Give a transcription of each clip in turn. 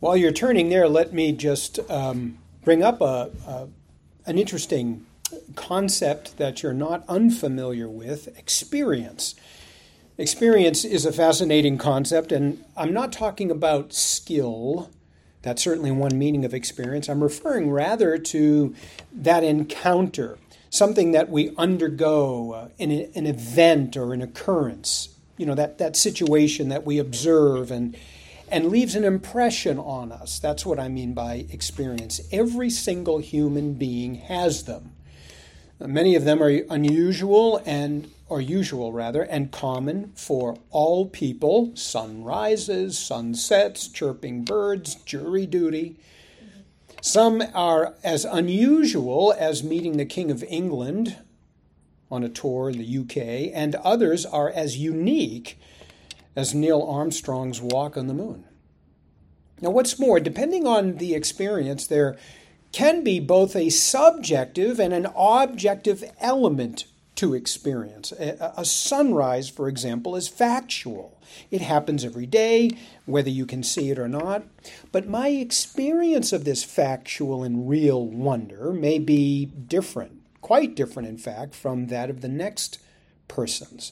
While you're turning there, let me just um, bring up a, a, an interesting concept that you're not unfamiliar with experience. Experience is a fascinating concept, and I'm not talking about skill. That's certainly one meaning of experience. I'm referring rather to that encounter, something that we undergo uh, in an event or an occurrence. You know, that, that situation that we observe and and leaves an impression on us. That's what I mean by experience. Every single human being has them. Many of them are unusual and or usual rather and common for all people. Sunrises, sunsets, chirping birds, jury duty. Some are as unusual as meeting the King of England on a tour in the UK, and others are as unique as Neil Armstrong's walk on the moon. Now, what's more, depending on the experience, there can be both a subjective and an objective element to experience. A, sunrise, for example, is factual. It happens every day, whether you can see it or not. But my experience of this factual and real wonder may be different, quite different, in fact, from that of the next person's.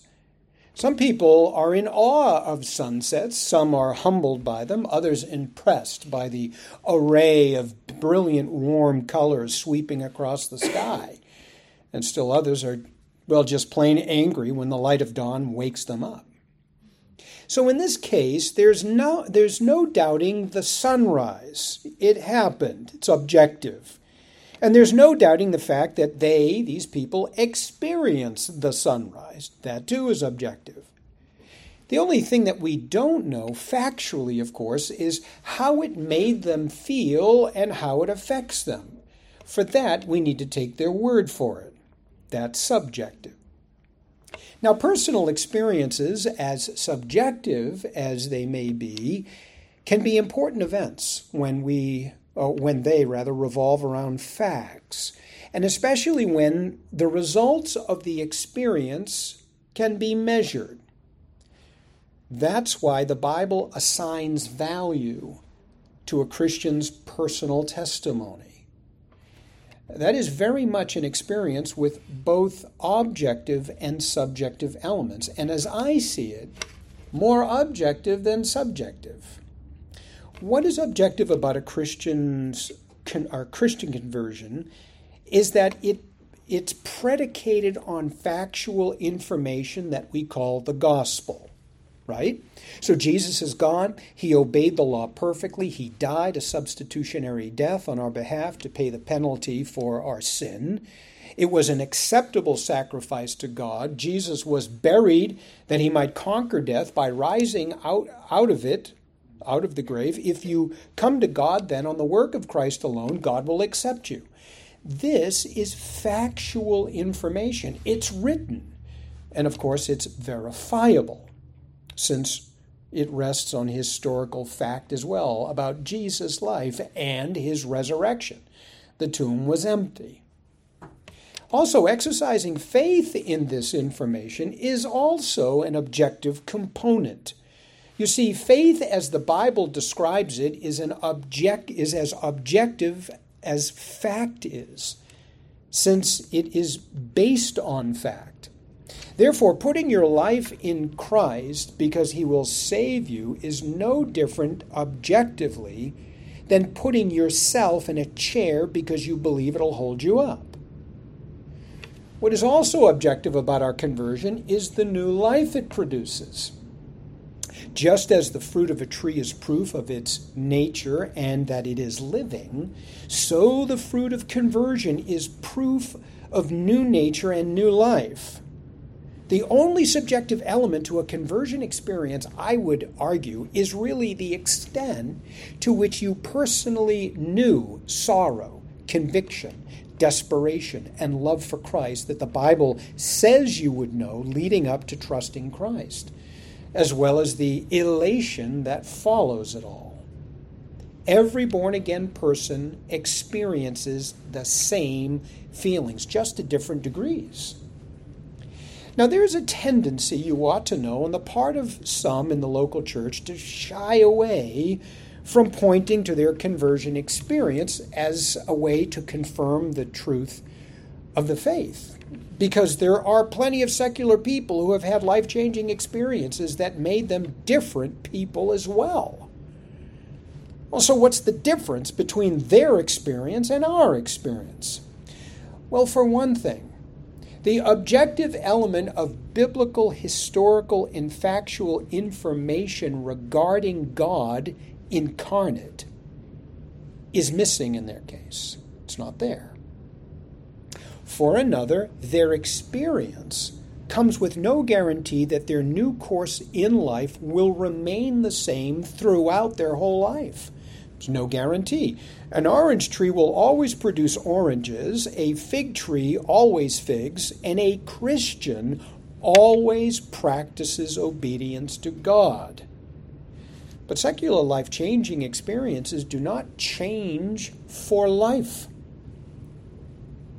Some people are in awe of sunsets, some are humbled by them, others impressed by the array of brilliant warm colors sweeping across the sky. And still others are, well, just plain angry when the light of dawn wakes them up. So in this case, there's no, there's no doubting the sunrise. It happened, it's objective. And there's no doubting the fact that they, these people, experience the sunrise. That too is objective. The only thing that we don't know, factually, of course, is how it made them feel and how it affects them. For that, we need to take their word for it. That's subjective. Now, personal experiences, as subjective as they may be, can be important events when we uh, when they rather revolve around facts, and especially when the results of the experience can be measured. That's why the Bible assigns value to a Christian's personal testimony. That is very much an experience with both objective and subjective elements, and as I see it, more objective than subjective. What is objective about a Christian's our Christian conversion is that it it's predicated on factual information that we call the gospel, right? So Jesus is gone. He obeyed the law perfectly. He died a substitutionary death on our behalf to pay the penalty for our sin. It was an acceptable sacrifice to God. Jesus was buried that he might conquer death by rising out, out of it out of the grave. If you come to God, then on the work of Christ alone, God will accept you. This is factual information. It's written. And of course, it's verifiable, since it rests on historical fact as well about Jesus' life and his resurrection. The tomb was empty. Also, exercising faith in this information is also an objective component. You see, faith as the Bible describes it is an object is as objective as fact is, since it is based on fact. Therefore, putting your life in Christ because he will save you is no different objectively than putting yourself in a chair because you believe it'll hold you up. What is also objective about our conversion is the new life it produces. Just as the fruit of a tree is proof of its nature and that it is living, so the fruit of conversion is proof of new nature and new life. The only subjective element to a conversion experience, I would argue, is really the extent to which you personally knew sorrow, conviction, desperation, and love for Christ that the Bible says you would know leading up to trusting Christ as well as the elation that follows it all. Every born again person experiences the same feelings, just to different degrees. Now, there's a tendency, you ought to know, on the part of some in the local church to shy away from pointing to their conversion experience as a way to confirm the truth of the faith. Because there are plenty of secular people who have had life changing experiences that made them different people as well. Well, so what's the difference between their experience and our experience? Well, for one thing, the objective element of biblical, historical, and factual information regarding God incarnate is missing in their case. It's not there. For another, their experience comes with no guarantee that their new course in life will remain the same throughout their whole life. There's no guarantee. An orange tree will always produce oranges, a fig tree always figs, and a Christian always practices obedience to God. But secular life changing experiences do not change for life.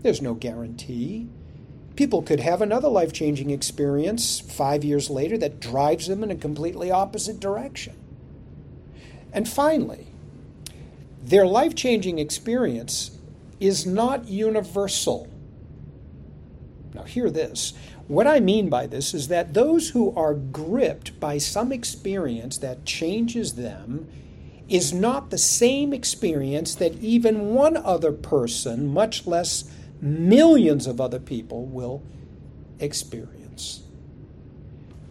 There's no guarantee. People could have another life changing experience five years later that drives them in a completely opposite direction. And finally, their life changing experience is not universal. Now, hear this. What I mean by this is that those who are gripped by some experience that changes them is not the same experience that even one other person, much less millions of other people, will experience.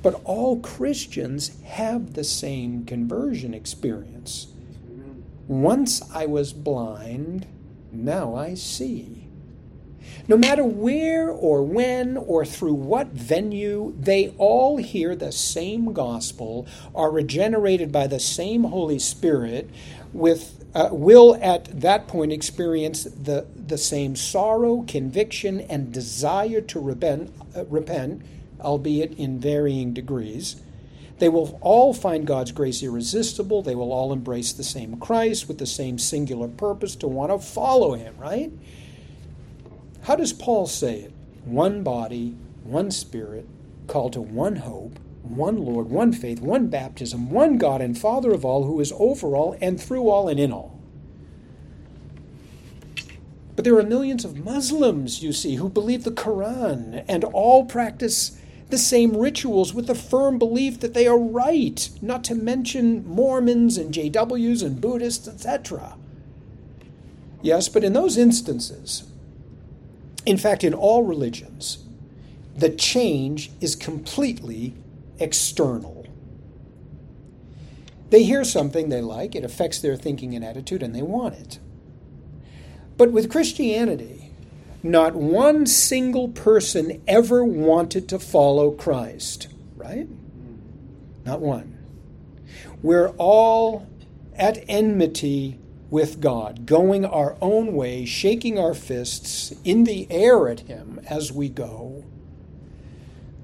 But all Christians have the same conversion experience. Once I was blind, now I see. No matter where or when or through what venue, they all hear the same gospel, are regenerated by the same Holy Spirit, with uh, will at that point experience the, the same sorrow, conviction, and desire to repent, uh, repent, albeit in varying degrees. They will all find God's grace irresistible. They will all embrace the same Christ with the same singular purpose to want to follow him, right? How does Paul say it? One body, one spirit, called to one hope, one Lord, one faith, one baptism, one God and Father of all, who is over all and through all and in all. But there are millions of Muslims, you see, who believe the Quran and all practice the same rituals with the firm belief that they are right, not to mention Mormons and JWs and Buddhists, etc. Yes, but in those instances, in fact, in all religions, the change is completely external. They hear something they like, it affects their thinking and attitude, and they want it. But with Christianity, not one single person ever wanted to follow Christ, right? Not one. We're all at enmity with God, going our own way, shaking our fists in the air at Him as we go.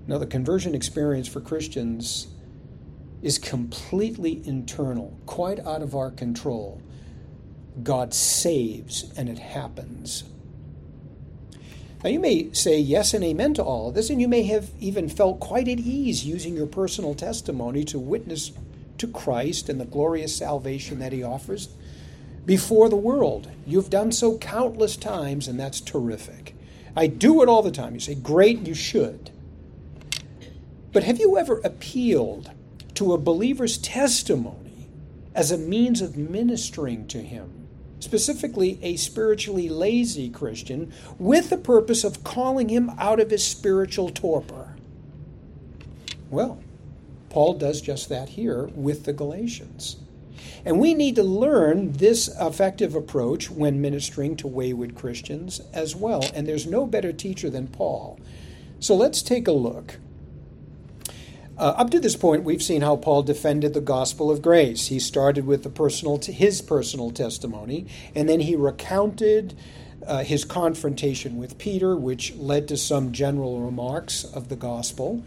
Now, the conversion experience for Christians is completely internal, quite out of our control. God saves, and it happens. Now, you may say yes and amen to all of this, and you may have even felt quite at ease using your personal testimony to witness to Christ and the glorious salvation that He offers before the world. You've done so countless times, and that's terrific. I do it all the time. You say, great, you should. But have you ever appealed to a believer's testimony as a means of ministering to him? specifically a spiritually lazy Christian, with the purpose of calling him out of his spiritual torpor. Well, Paul does just that here with the Galatians. And we need to learn this effective approach when ministering to wayward Christians as well. And there's no better teacher than Paul. So let's take a look uh, up to this point, we've seen how Paul defended the gospel of grace. He started with the personal t- his personal testimony, and then he recounted uh, his confrontation with Peter, which led to some general remarks of the gospel.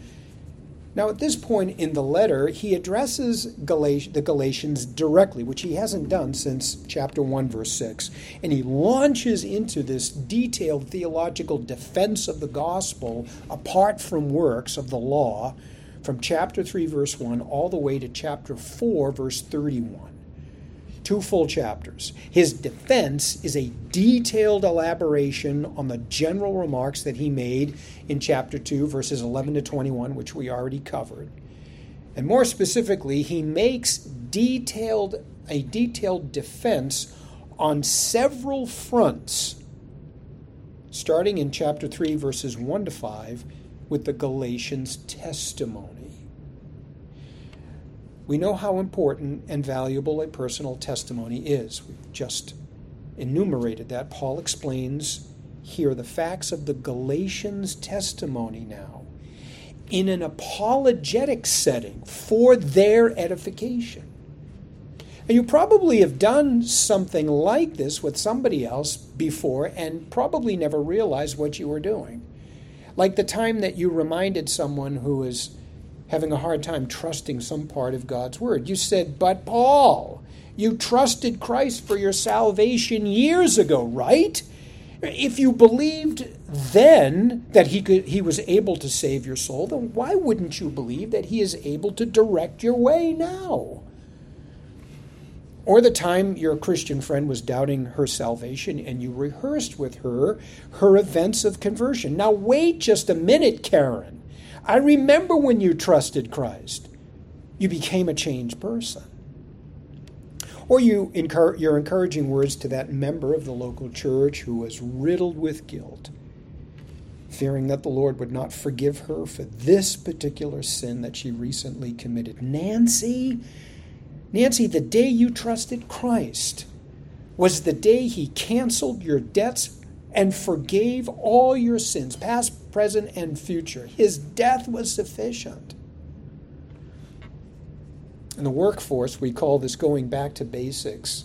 Now, at this point in the letter, he addresses the Galatians directly, which he hasn't done since chapter 1, verse 6. And he launches into this detailed theological defense of the gospel apart from works of the law from chapter 3, verse 1, all the way to chapter 4, verse 31. Two full chapters. His defense is a detailed elaboration on the general remarks that he made in chapter 2, verses 11 to 21, which we already covered. And more specifically, he makes detailed a detailed defense on several fronts, starting in chapter 3, verses 1 to 5, with the Galatians' testimony. We know how important and valuable a personal testimony is. We've just enumerated that. Paul explains here the facts of the Galatians' testimony now in an apologetic setting for their edification. And you probably have done something like this with somebody else before and probably never realized what you were doing. Like the time that you reminded someone who is having a hard time trusting some part of God's word. You said, But Paul, you trusted Christ for your salvation years ago, right? If you believed then that he could he was able to save your soul, then why wouldn't you believe that he is able to direct your way now? Or the time your Christian friend was doubting her salvation and you rehearsed with her her events of conversion. Now, wait just a minute, Karen. I remember when you trusted Christ. You became a changed person. Or you incur, your encouraging words to that member of the local church who was riddled with guilt, fearing that the Lord would not forgive her for this particular sin that she recently committed. Nancy, Nancy, the day you trusted Christ was the day he canceled your debts and forgave all your sins, past, present, and future. His death was sufficient. In the workforce, we call this going back to basics.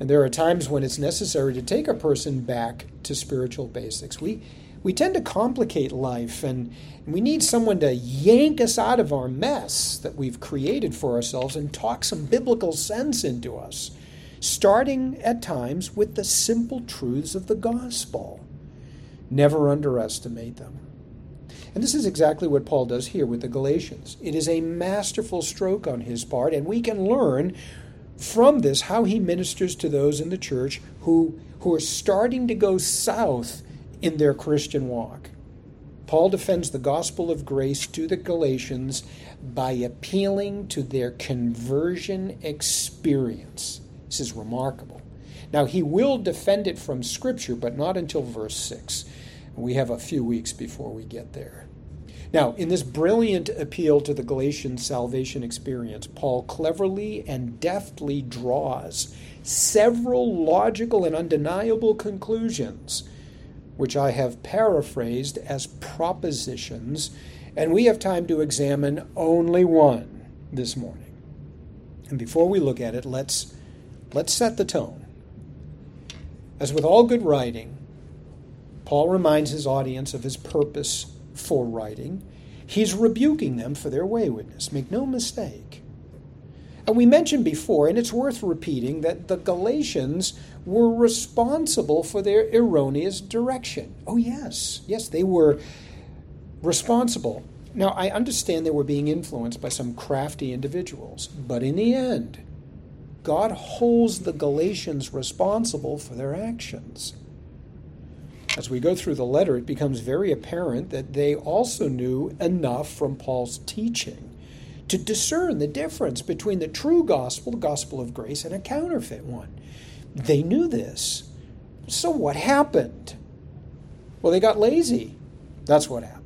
And there are times when it's necessary to take a person back to spiritual basics. We, we tend to complicate life, and we need someone to yank us out of our mess that we've created for ourselves and talk some biblical sense into us, starting at times with the simple truths of the gospel. Never underestimate them. And this is exactly what Paul does here with the Galatians. It is a masterful stroke on his part, and we can learn from this how he ministers to those in the church who, who are starting to go south in their Christian walk. Paul defends the gospel of grace to the Galatians by appealing to their conversion experience. This is remarkable. Now, he will defend it from Scripture, but not until verse 6. We have a few weeks before we get there. Now, in this brilliant appeal to the Galatian salvation experience, Paul cleverly and deftly draws several logical and undeniable conclusions which I have paraphrased as propositions, and we have time to examine only one this morning. And before we look at it, let's, let's set the tone. As with all good writing, Paul reminds his audience of his purpose for writing. He's rebuking them for their waywardness. Make no mistake. And we mentioned before, and it's worth repeating, that the Galatians were responsible for their erroneous direction. Oh, yes, yes, they were responsible. Now, I understand they were being influenced by some crafty individuals, but in the end, God holds the Galatians responsible for their actions. As we go through the letter, it becomes very apparent that they also knew enough from Paul's teaching to discern the difference between the true gospel, the gospel of grace, and a counterfeit one. They knew this. So what happened? Well, they got lazy. That's what happened.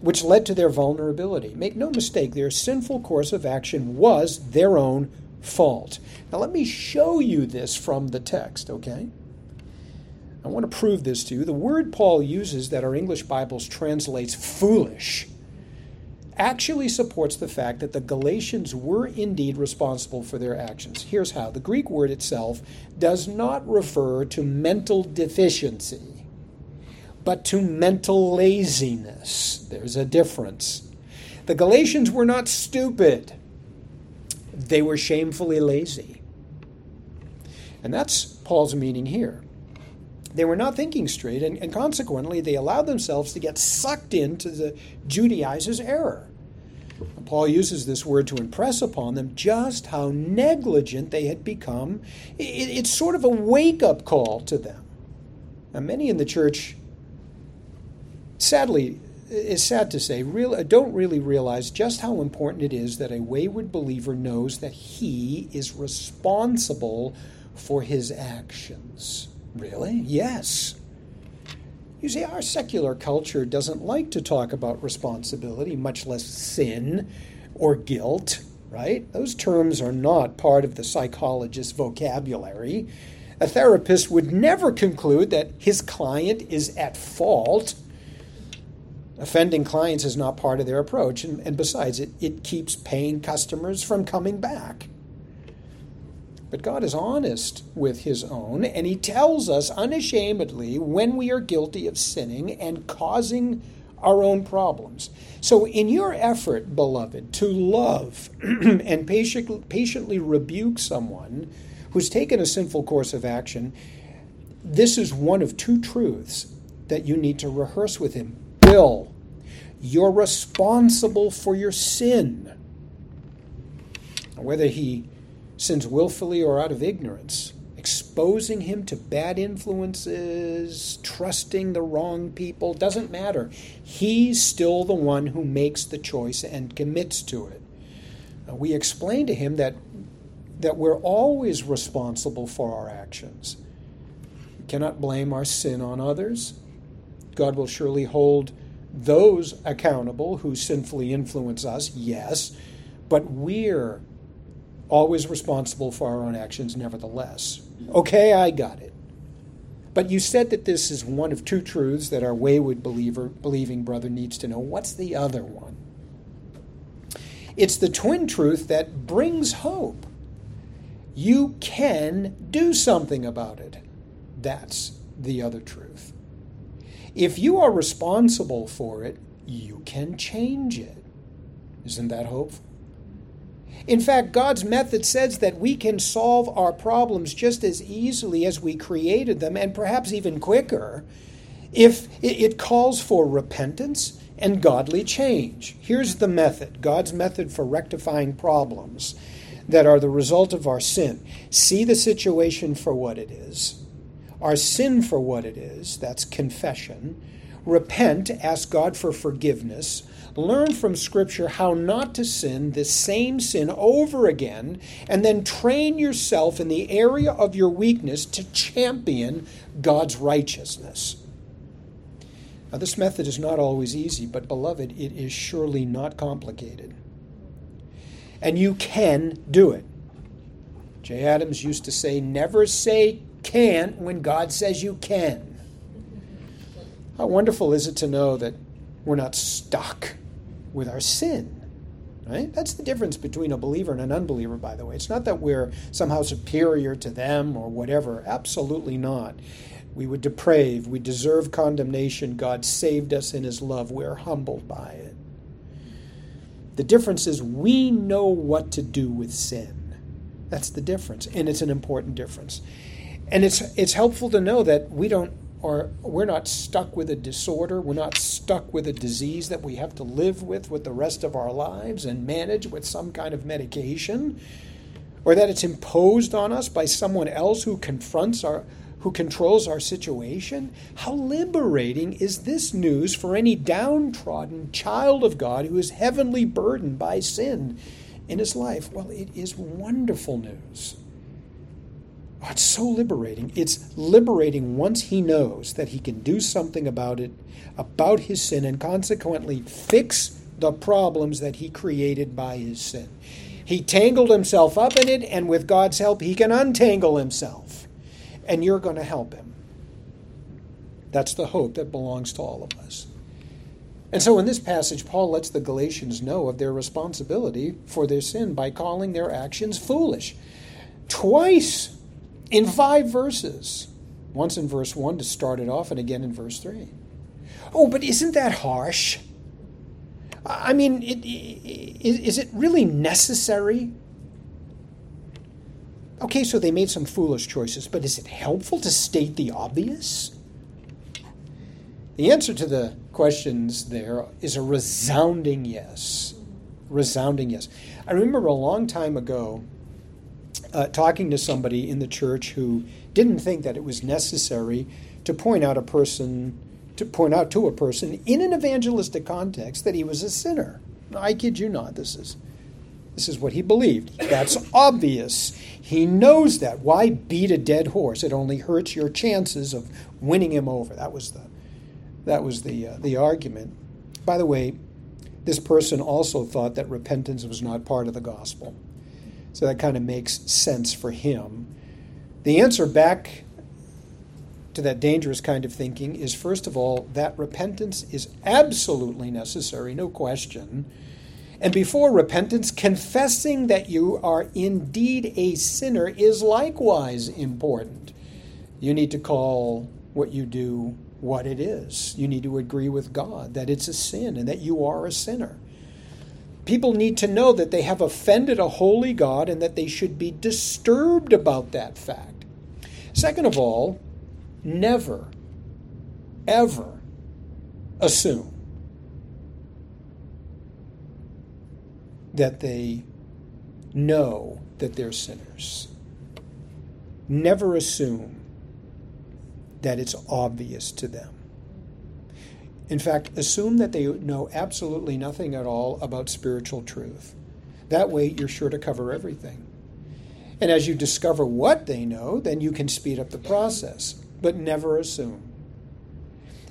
Which led to their vulnerability. Make no mistake, their sinful course of action was their own fault. Now, let me show you this from the text, okay? I want to prove this to you. The word Paul uses that our English Bibles translates foolish actually supports the fact that the Galatians were indeed responsible for their actions. Here's how the Greek word itself does not refer to mental deficiency, but to mental laziness. There's a difference. The Galatians were not stupid, they were shamefully lazy. And that's Paul's meaning here. They were not thinking straight, and, and consequently, they allowed themselves to get sucked into the Judaizers' error. Paul uses this word to impress upon them just how negligent they had become. It's sort of a wake up call to them. Now, many in the church, sadly, it's sad to say, real, don't really realize just how important it is that a wayward believer knows that he is responsible for his actions. Really? Yes. You see, our secular culture doesn't like to talk about responsibility, much less sin or guilt, right? Those terms are not part of the psychologist's vocabulary. A therapist would never conclude that his client is at fault. Offending clients is not part of their approach, and, and besides, it, it keeps paying customers from coming back. But God is honest with his own, and he tells us unashamedly when we are guilty of sinning and causing our own problems. So, in your effort, beloved, to love and patiently rebuke someone who's taken a sinful course of action, this is one of two truths that you need to rehearse with him. Bill, you're responsible for your sin. Whether he sins willfully or out of ignorance, exposing him to bad influences, trusting the wrong people, doesn't matter. He's still the one who makes the choice and commits to it. Uh, we explain to him that, that we're always responsible for our actions. We cannot blame our sin on others. God will surely hold those accountable who sinfully influence us, yes, but we're always responsible for our own actions, nevertheless. Okay, I got it. But you said that this is one of two truths that our wayward believer, believing brother needs to know. What's the other one? It's the twin truth that brings hope. You can do something about it. That's the other truth. If you are responsible for it, you can change it. Isn't that hopeful? In fact, God's method says that we can solve our problems just as easily as we created them, and perhaps even quicker, if it calls for repentance and godly change. Here's the method God's method for rectifying problems that are the result of our sin. See the situation for what it is, our sin for what it is, that's confession. Repent, ask God for forgiveness learn from Scripture how not to sin the same sin over again, and then train yourself in the area of your weakness to champion God's righteousness. Now, this method is not always easy, but beloved, it is surely not complicated. And you can do it. Jay Adams used to say, Never say can't when God says you can. How wonderful is it to know that we're not stuck with our sin. Right? That's the difference between a believer and an unbeliever, by the way. It's not that we're somehow superior to them or whatever. Absolutely not. We would deprave. We deserve condemnation. God saved us in His love. We're humbled by it. The difference is we know what to do with sin. That's the difference, and it's an important difference. And it's it's helpful to know that we don't or we're not stuck with a disorder. We're not stuck with a disease that we have to live with with the rest of our lives and manage with some kind of medication, or that it's imposed on us by someone else who confronts our who controls our situation. How liberating is this news for any downtrodden child of God who is heavenly burdened by sin in his life? Well, it is wonderful news. Oh, it's so liberating. It's liberating once he knows that he can do something about it, about his sin, and consequently fix the problems that he created by his sin. He tangled himself up in it, and with God's help, he can untangle himself. And you're going to help him. That's the hope that belongs to all of us. And so in this passage, Paul lets the Galatians know of their responsibility for their sin by calling their actions foolish. Twice in five verses. Once in verse 1 to start it off, and again in verse 3. Oh, but isn't that harsh? I mean, it, it, is it really necessary? Okay, so they made some foolish choices, but is it helpful to state the obvious? The answer to the questions there is a resounding yes. resounding yes. I remember a long time ago uh, talking to somebody in the church who didn't think that it was necessary to point out a person, to point out to a person in an evangelistic context that he was a sinner. I kid you not. This is this is what he believed. That's obvious. He knows that. Why beat a dead horse? It only hurts your chances of winning him over. That was the that was the uh, the argument. By the way, this person also thought that repentance was not part of the gospel. So that kind of makes sense for him. The answer back to that dangerous kind of thinking is first of all, that repentance is absolutely necessary, no question. And before repentance, confessing that you are indeed a sinner is likewise important. You need to call what you do what it is. You need to agree with God that it's a sin and that you are a sinner. People need to know that they have offended a holy God and that they should be disturbed about that fact. Second of all, never, ever assume that they know that they're sinners. Never assume that it's obvious to them. In fact, assume that they know absolutely nothing at all about spiritual truth. That way, you're sure to cover everything. And as you discover what they know, then you can speed up the process, but never assume.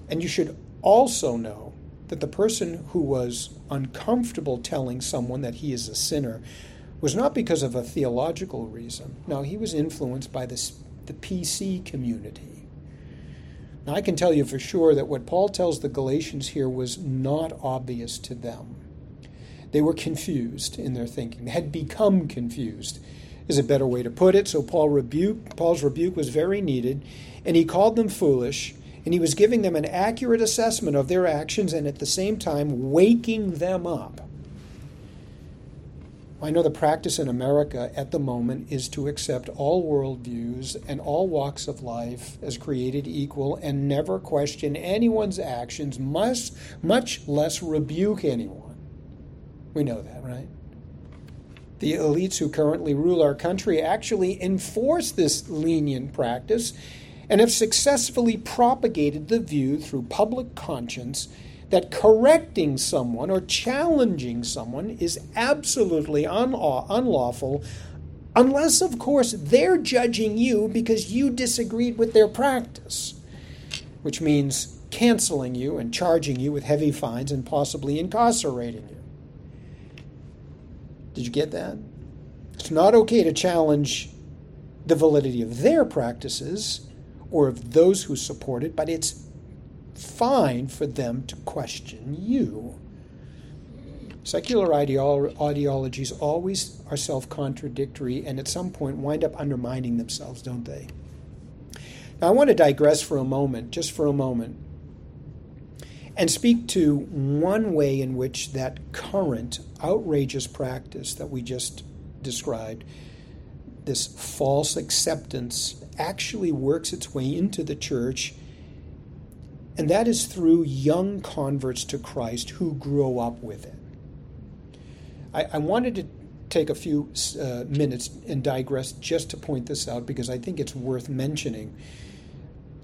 And you should also know that the person who was uncomfortable telling someone that he is a sinner was not because of a theological reason. No, he was influenced by this, the PC community. Now, I can tell you for sure that what Paul tells the Galatians here was not obvious to them. They were confused in their thinking, they had become confused, is a better way to put it. So Paul rebuke, Paul's rebuke was very needed, and he called them foolish and he was giving them an accurate assessment of their actions and at the same time waking them up. I know the practice in America at the moment is to accept all worldviews and all walks of life as created equal and never question anyone's actions, much, much less rebuke anyone. We know that, right? The elites who currently rule our country actually enforce this lenient practice and have successfully propagated the view through public conscience that correcting someone or challenging someone is absolutely unlaw- unlawful unless, of course, they're judging you because you disagreed with their practice, which means canceling you and charging you with heavy fines and possibly incarcerating you. Did you get that? It's not okay to challenge the validity of their practices or of those who support it, but it's fine for them to question you. Secular ideologies always are self contradictory and at some point wind up undermining themselves, don't they? Now, I want to digress for a moment, just for a moment, and speak to one way in which that current outrageous practice that we just described, this false acceptance actually works its way into the church, and that is through young converts to Christ who grow up with it. I, I wanted to take a few uh, minutes and digress just to point this out because I think it's worth mentioning.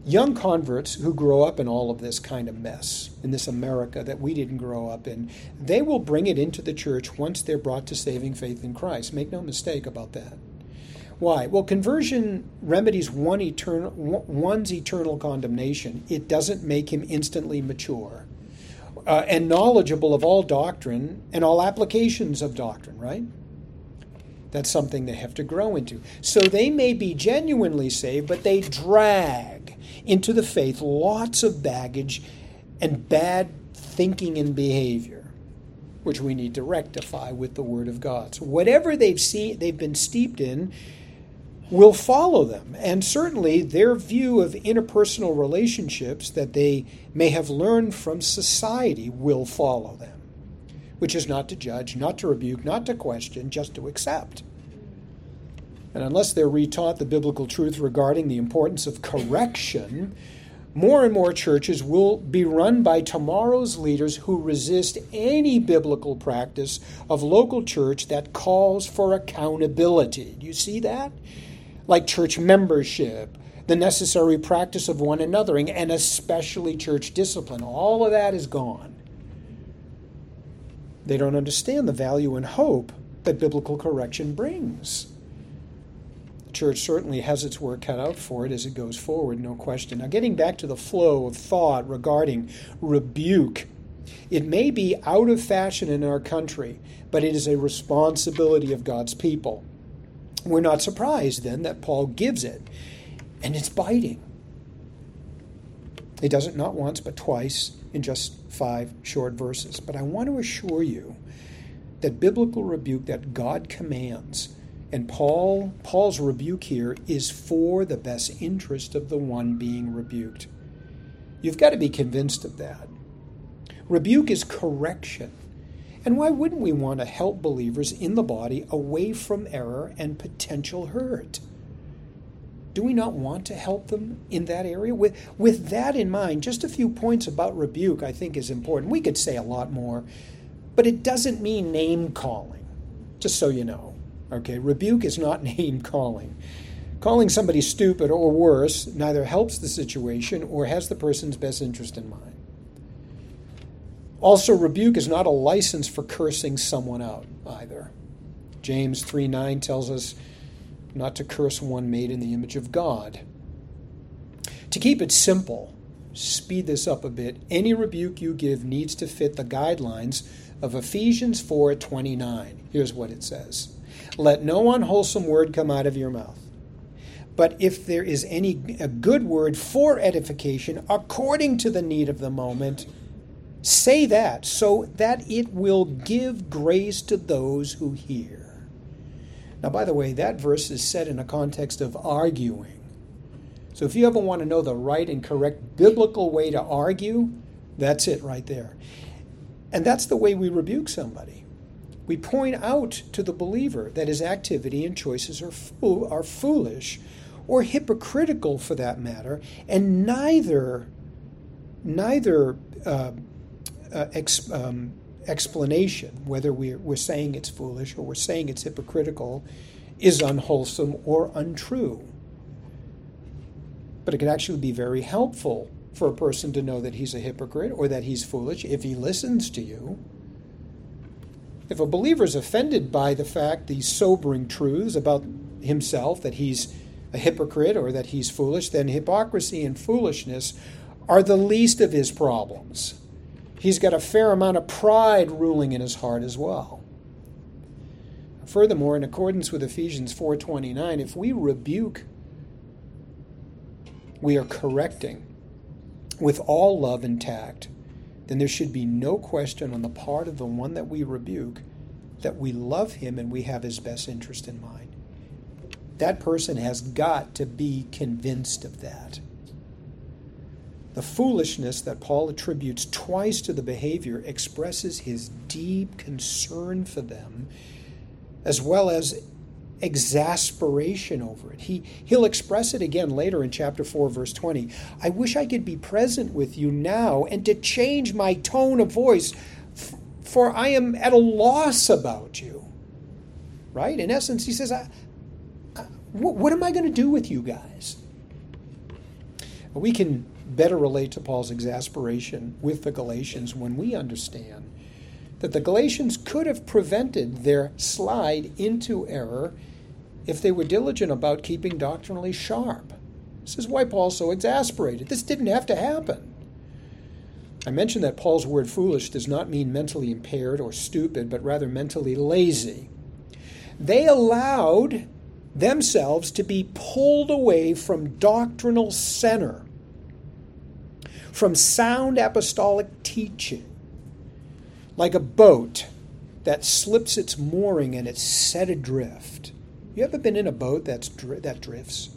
Young converts who grow up in all of this kind of mess, in this America that we didn't grow up in, they will bring it into the church once they're brought to saving faith in Christ. Make no mistake about that. Why? Well, conversion remedies one eternal, one's eternal condemnation. It doesn't make him instantly mature uh, and knowledgeable of all doctrine and all applications of doctrine, right? That's something they have to grow into. So they may be genuinely saved, but they drag into the faith lots of baggage and bad thinking and behavior, which we need to rectify with the Word of God. So whatever they've seen, they've been steeped in, will follow them. And certainly their view of interpersonal relationships that they may have learned from society will follow them, which is not to judge, not to rebuke, not to question, just to accept. And unless they're retaught the biblical truth regarding the importance of correction, more and more churches will be run by tomorrow's leaders who resist any biblical practice of local church that calls for accountability. You see that? Like church membership, the necessary practice of one anothering, and especially church discipline. All of that is gone. They don't understand the value and hope that biblical correction brings. The church certainly has its work cut out for it as it goes forward, no question. Now, getting back to the flow of thought regarding rebuke, it may be out of fashion in our country, but it is a responsibility of God's people. We're not surprised then that Paul gives it, and it's biting. He does it not once, but twice in just five short verses. But I want to assure you that biblical rebuke that God commands and Paul Paul's rebuke here is for the best interest of the one being rebuked. You've got to be convinced of that. Rebuke is correction. And why wouldn't we want to help believers in the body away from error and potential hurt? Do we not want to help them in that area? With, with that in mind, just a few points about rebuke I think is important. We could say a lot more, but it doesn't mean name calling, just so you know. Okay, rebuke is not name calling. Calling somebody stupid or worse neither helps the situation or has the person's best interest in mind. Also, rebuke is not a license for cursing someone out either. James 3 9 tells us not to curse one made in the image of God. To keep it simple, speed this up a bit, any rebuke you give needs to fit the guidelines of Ephesians 4:29. Here's what it says. Let no unwholesome word come out of your mouth. But if there is any a good word for edification according to the need of the moment, say that so that it will give grace to those who hear. Now, by the way, that verse is set in a context of arguing. So if you ever want to know the right and correct biblical way to argue, that's it right there. And that's the way we rebuke somebody. We point out to the believer that his activity and choices are, are foolish or hypocritical for that matter, and neither, neither uh, uh, ex, um, explanation, whether we're, we're saying it's foolish or we're saying it's hypocritical, is unwholesome or untrue. But it can actually be very helpful for a person to know that he's a hypocrite or that he's foolish if he listens to you. If a believer is offended by the fact, these sobering truths about himself, that he's a hypocrite or that he's foolish, then hypocrisy and foolishness are the least of his problems he's got a fair amount of pride ruling in his heart as well. Furthermore, in accordance with Ephesians 4:29, if we rebuke, we are correcting with all love intact, then there should be no question on the part of the one that we rebuke that we love him and we have his best interest in mind. That person has got to be convinced of that. The foolishness that Paul attributes twice to the behavior expresses his deep concern for them, as well as exasperation over it. He, he'll express it again later in chapter 4, verse 20. I wish I could be present with you now and to change my tone of voice, for I am at a loss about you. Right? In essence, he says, I, I, what, what am I going to do with you guys? We can better relate to Paul's exasperation with the Galatians when we understand that the Galatians could have prevented their slide into error if they were diligent about keeping doctrinally sharp. This is why Paul's so exasperated. This didn't have to happen. I mentioned that Paul's word foolish does not mean mentally impaired or stupid, but rather mentally lazy. They allowed themselves to be pulled away from doctrinal center from sound apostolic teaching, like a boat that slips its mooring and it's set adrift. You ever been in a boat that's that drifts?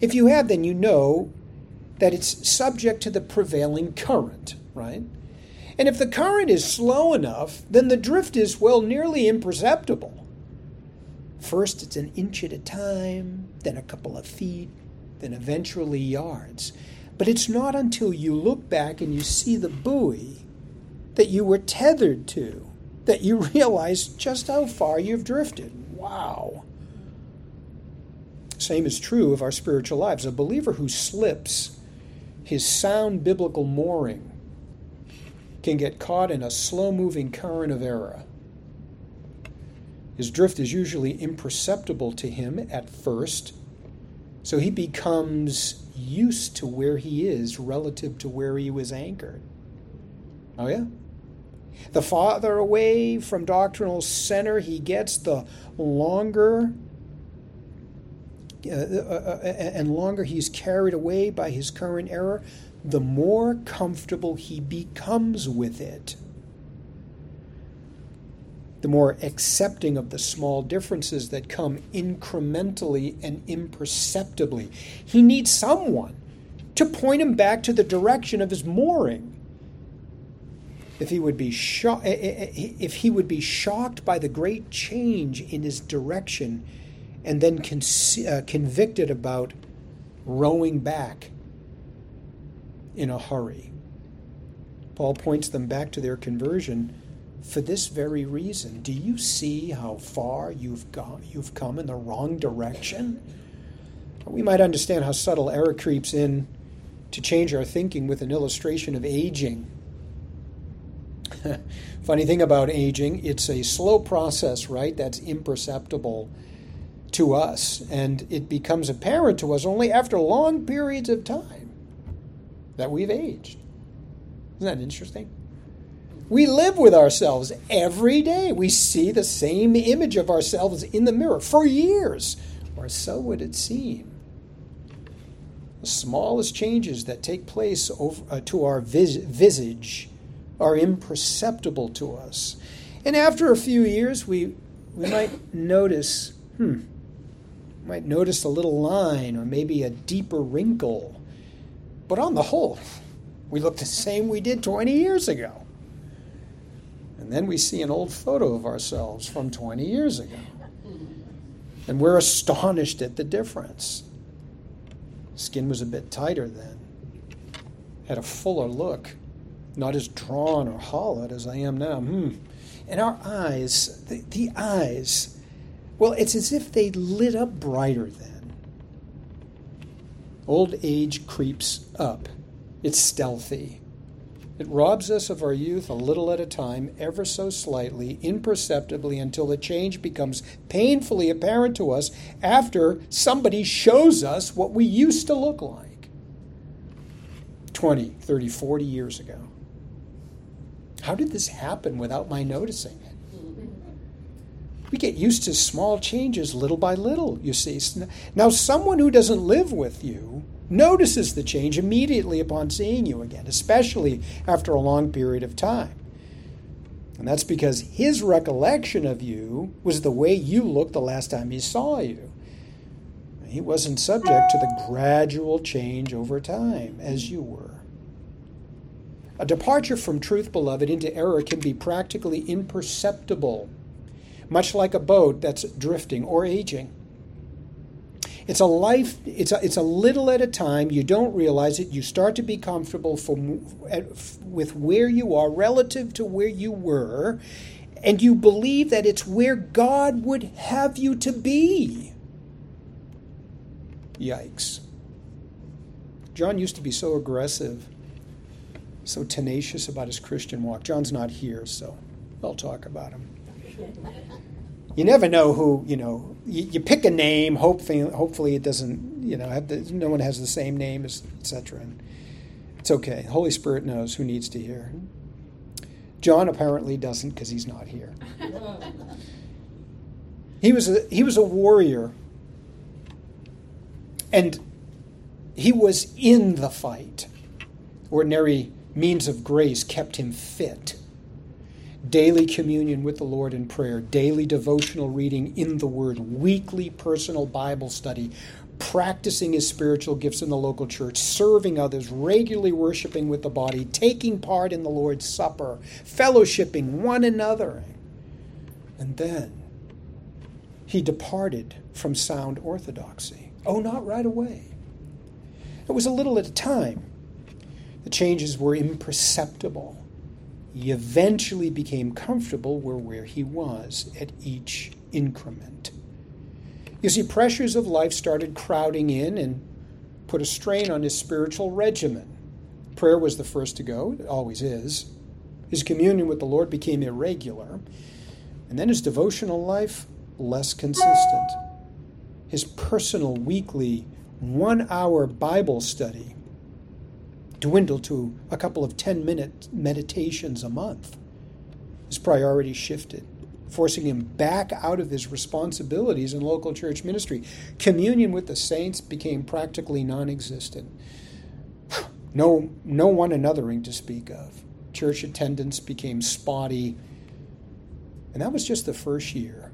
If you have, then you know that it's subject to the prevailing current, right? And if the current is slow enough, then the drift is, well, nearly imperceptible. First, it's an inch at a time, then a couple of feet, then eventually yards. But it's not until you look back and you see the buoy that you were tethered to that you realize just how far you've drifted. Wow. Same is true of our spiritual lives. A believer who slips his sound biblical mooring can get caught in a slow moving current of error. His drift is usually imperceptible to him at first, so he becomes used to where he is relative to where he was anchored. Oh, yeah? The farther away from doctrinal center he gets, the longer uh, uh, uh, and longer he's carried away by his current error, the more comfortable he becomes with it the more accepting of the small differences that come incrementally and imperceptibly. He needs someone to point him back to the direction of his mooring. If he would be sho- eh, eh, eh, if he would be shocked by the great change in his direction, and then con- uh, convicted about rowing back in a hurry. Paul points them back to their conversion for this very reason. Do you see how far you've gone you've come in the wrong direction? We might understand how subtle error creeps in to change our thinking with an illustration of aging. Funny thing about aging, it's a slow process, right? That's imperceptible to us, and it becomes apparent to us only after long periods of time that we've aged. Isn't that interesting? We live with ourselves every day. We see the same image of ourselves in the mirror for years, or so would it seem. The smallest changes that take place over, uh, to our vis- visage are imperceptible to us. And after a few years, we, we might notice, hmm, might notice a little line or maybe a deeper wrinkle. But on the whole, we look the same we did 20 years ago. And then we see an old photo of ourselves from 20 years ago. And we're astonished at the difference. Skin was a bit tighter then, had a fuller look, not as drawn or hollowed as I am now. Hmm. And our eyes, the, the eyes, well, it's as if they lit up brighter then. Old age creeps up. It's stealthy. It robs us of our youth a little at a time, ever so slightly, imperceptibly, until the change becomes painfully apparent to us after somebody shows us what we used to look like 20, 30, 40 years ago. How did this happen without my noticing it? We get used to small changes little by little, you see. Now, someone who doesn't live with you notices the change immediately upon seeing you again, especially after a long period of time. And that's because his recollection of you was the way you looked the last time he saw you. He wasn't subject to the gradual change over time as you were. A departure from truth, beloved, into error can be practically imperceptible, much like a boat that's drifting or aging. It's a life, it's a, it's a little at a time. You don't realize it. You start to be comfortable with where you are relative to where you were, and you believe that it's where God would have you to be. Yikes. John used to be so aggressive, so tenacious about his Christian walk. John's not here, so I'll talk about him you never know who you know. You, you, pick a name, hopefully, hopefully it doesn't. You know, the, no one has the same name, etc. And it's okay. The Holy Spirit knows who needs to hear. John apparently doesn't because he's not here. he was a, he was a warrior, and he was in the fight. Ordinary means of grace kept him fit daily communion with the Lord in prayer, daily devotional reading in the Word, weekly personal Bible study, practicing his spiritual gifts in the local church, serving others, regularly worshiping with the body, taking part in the Lord's Supper, fellowshipping one another. And then he departed from sound orthodoxy. Oh, not right away. It was a little at a time. The changes were imperceptible. He eventually became comfortable where, where he was at each increment. You see, pressures of life started crowding in and put a strain on his spiritual regimen. Prayer was the first to go, it always is. His communion with the Lord became irregular, and then his devotional life less consistent. His personal weekly one hour Bible study dwindled to a couple of 10 minute meditations a month. His priorities shifted, forcing him back out of his responsibilities in local church ministry. Communion with the saints became practically non existent. No, no one anothering to speak of. Church attendance became spotty. And that was just the first year.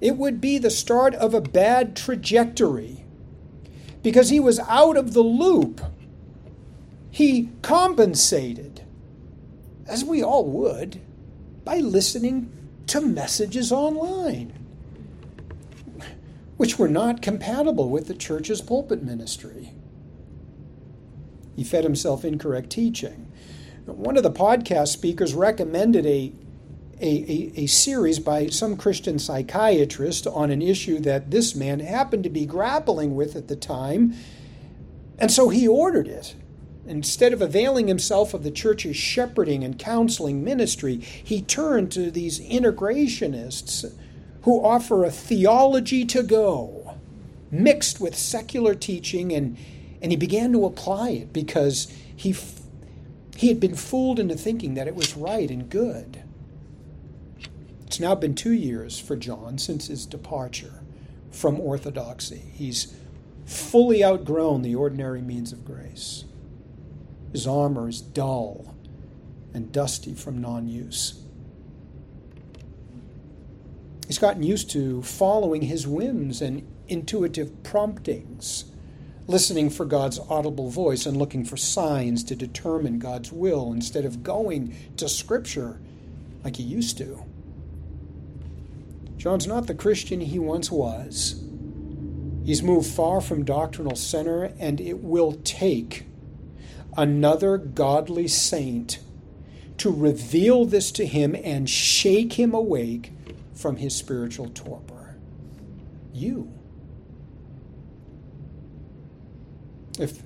It would be the start of a bad trajectory because he was out of the loop he compensated, as we all would, by listening to messages online, which were not compatible with the church's pulpit ministry. He fed himself incorrect teaching. One of the podcast speakers recommended a, a, a, a, series by some Christian psychiatrist on an issue that this man happened to be grappling with at the time, and so he ordered it. Instead of availing himself of the church's shepherding and counseling ministry, he turned to these integrationists who offer a theology to go mixed with secular teaching, and, and he began to apply it because he, he had been fooled into thinking that it was right and good. It's now been two years for John since his departure from orthodoxy. He's fully outgrown the ordinary means of grace. His armor is dull and dusty from non use. He's gotten used to following his whims and intuitive promptings, listening for God's audible voice and looking for signs to determine God's will instead of going to Scripture like he used to. John's not the Christian he once was. He's moved far from doctrinal center, and it will take another godly saint to reveal this to him and shake him awake from his spiritual torpor. You. If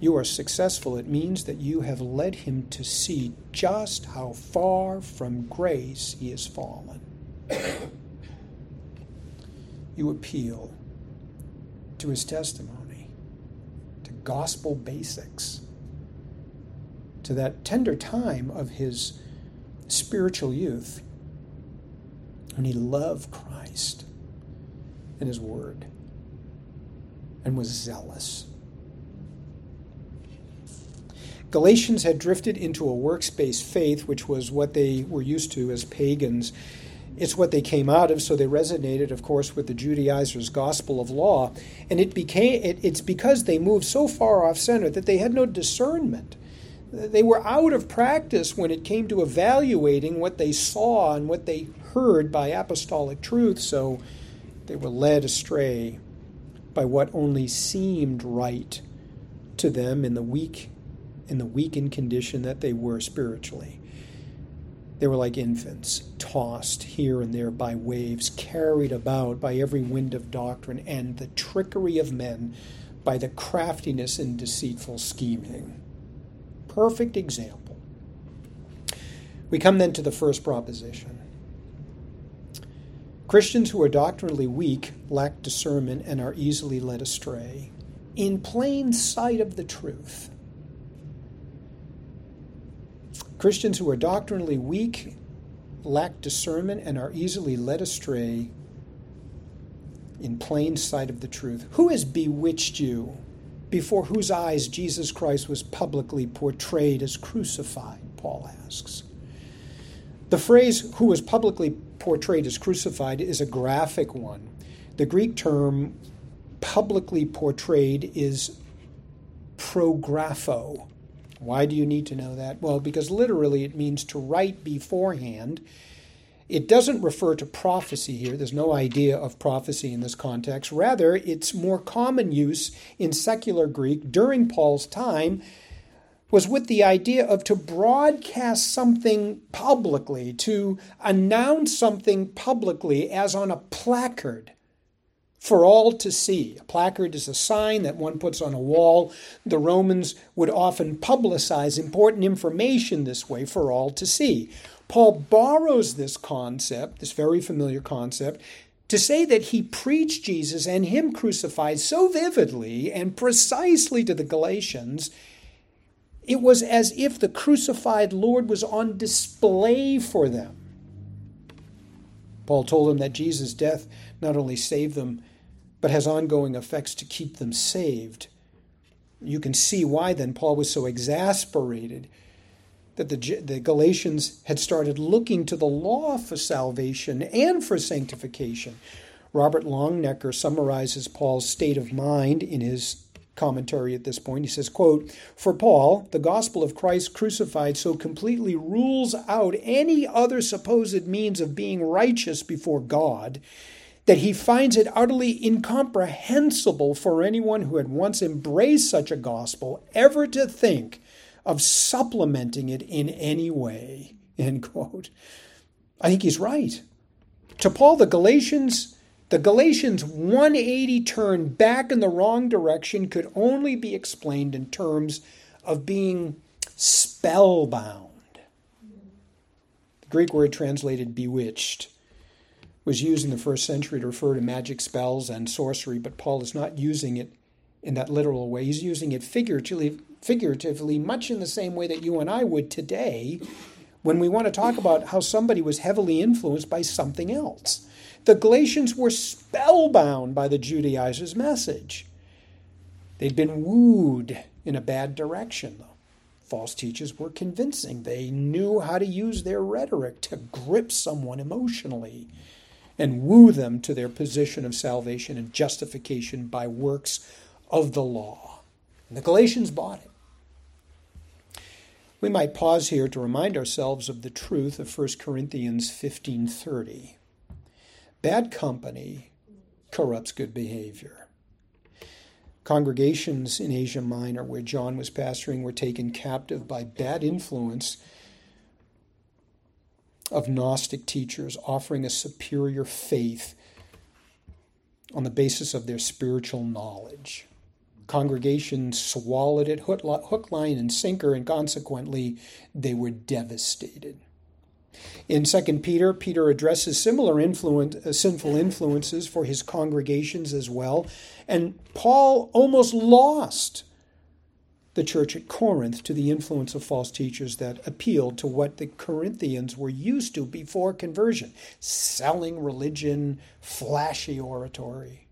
you are successful, it means that you have led him to see just how far from grace he has fallen. you appeal to his testimony gospel basics, to that tender time of his spiritual youth when he loved Christ and his word and was zealous. Galatians had drifted into a works based faith, which was what they were used to as pagans it's what they came out of, so they resonated, of course, with the Judaizers' gospel of law. And it became it, it's because they moved so far off center that they had no discernment. They were out of practice when it came to evaluating what they saw and what they heard by apostolic truth, so they were led astray by what only seemed right to them in the weak in the weakened condition that they were spiritually. They were like infants, tossed here and there by waves, carried about by every wind of doctrine and the trickery of men, by the craftiness and deceitful scheming. Perfect example. We come then to the first proposition. Christians who are doctrinally weak lack discernment and are easily led astray in plain sight of the truth. Christians who are doctrinally weak, lack discernment, and are easily led astray in plain sight of the truth. Who has bewitched you before whose eyes Jesus Christ was publicly portrayed as crucified? Paul asks. The phrase who was publicly portrayed as crucified is a graphic one. The Greek term publicly portrayed is prographo, why do you need to know that? Well, because literally it means to write beforehand. It doesn't refer to prophecy here. There's no idea of prophecy in this context. Rather, its more common use in secular Greek during Paul's time was with the idea of to broadcast something publicly, to announce something publicly as on a placard for all to see. A placard is a sign that one puts on a wall. The Romans would often publicize important information this way for all to see. Paul borrows this concept, this very familiar concept, to say that he preached Jesus and him crucified so vividly and precisely to the Galatians it was as if the crucified Lord was on display for them. Paul told them that Jesus' death not only saved them, but has ongoing effects to keep them saved. You can see why then Paul was so exasperated that the, the Galatians had started looking to the law for salvation and for sanctification. Robert Longenecker summarizes Paul's state of mind in his commentary at this point. He says, quote, For Paul, the gospel of Christ crucified so completely rules out any other supposed means of being righteous before God that he finds it utterly incomprehensible for anyone who had once embraced such a gospel ever to think of supplementing it in any way. End quote. I think he's right. To Paul, the Galatians the Galatians 180 turn back in the wrong direction could only be explained in terms of being spellbound. The Greek word translated bewitched was used in the first century to refer to magic spells and sorcery, but Paul is not using it in that literal way. He's using it figuratively, figuratively, much in the same way that you and I would today when we want to talk about how somebody was heavily influenced by something else. The Galatians were spellbound by the Judaizers' message. They'd been wooed in a bad direction, though. False teachers were convincing. They knew how to use their rhetoric to grip someone emotionally and woo them to their position of salvation and justification by works of the law. And the Galatians bought it. We might pause here to remind ourselves of the truth of 1 Corinthians 15:30. Bad company corrupts good behavior. Congregations in Asia Minor, where John was pastoring, were taken captive by bad influence of Gnostic teachers offering a superior faith on the basis of their spiritual knowledge. Congregations swallowed it hook, line, and sinker, and consequently, they were devastated. In 2 Peter, Peter addresses similar influence, uh, sinful influences for his congregations as well. And Paul almost lost the church at Corinth to the influence of false teachers that appealed to what the Corinthians were used to before conversion selling religion, flashy oratory.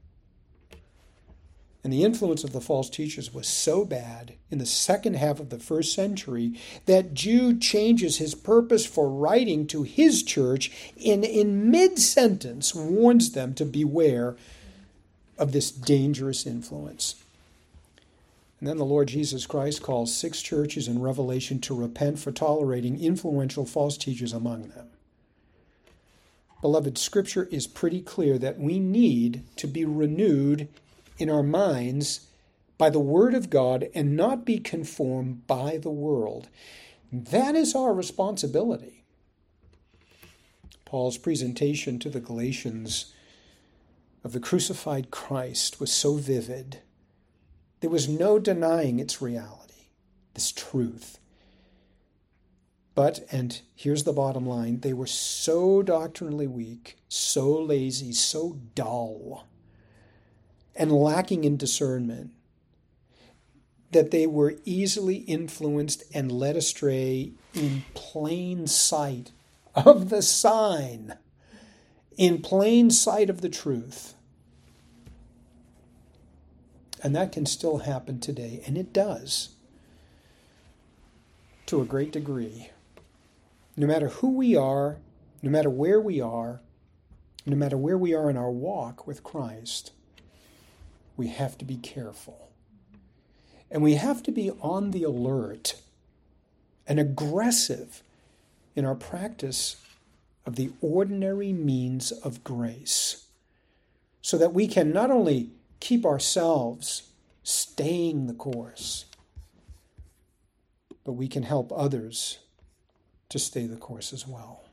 And the influence of the false teachers was so bad in the second half of the first century that Jude changes his purpose for writing to his church and in mid sentence warns them to beware of this dangerous influence. And then the Lord Jesus Christ calls six churches in Revelation to repent for tolerating influential false teachers among them. Beloved, Scripture is pretty clear that we need to be renewed in our minds by the Word of God and not be conformed by the world. That is our responsibility. Paul's presentation to the Galatians of the crucified Christ was so vivid. There was no denying its reality, this truth. But, and here's the bottom line, they were so doctrinally weak, so lazy, so dull and lacking in discernment that they were easily influenced and led astray in plain sight of the sign, in plain sight of the truth. And that can still happen today, and it does to a great degree. No matter who we are, no matter where we are, no matter where we are in our walk with Christ, we have to be careful. And we have to be on the alert and aggressive in our practice of the ordinary means of grace so that we can not only keep ourselves staying the course, but we can help others to stay the course as well.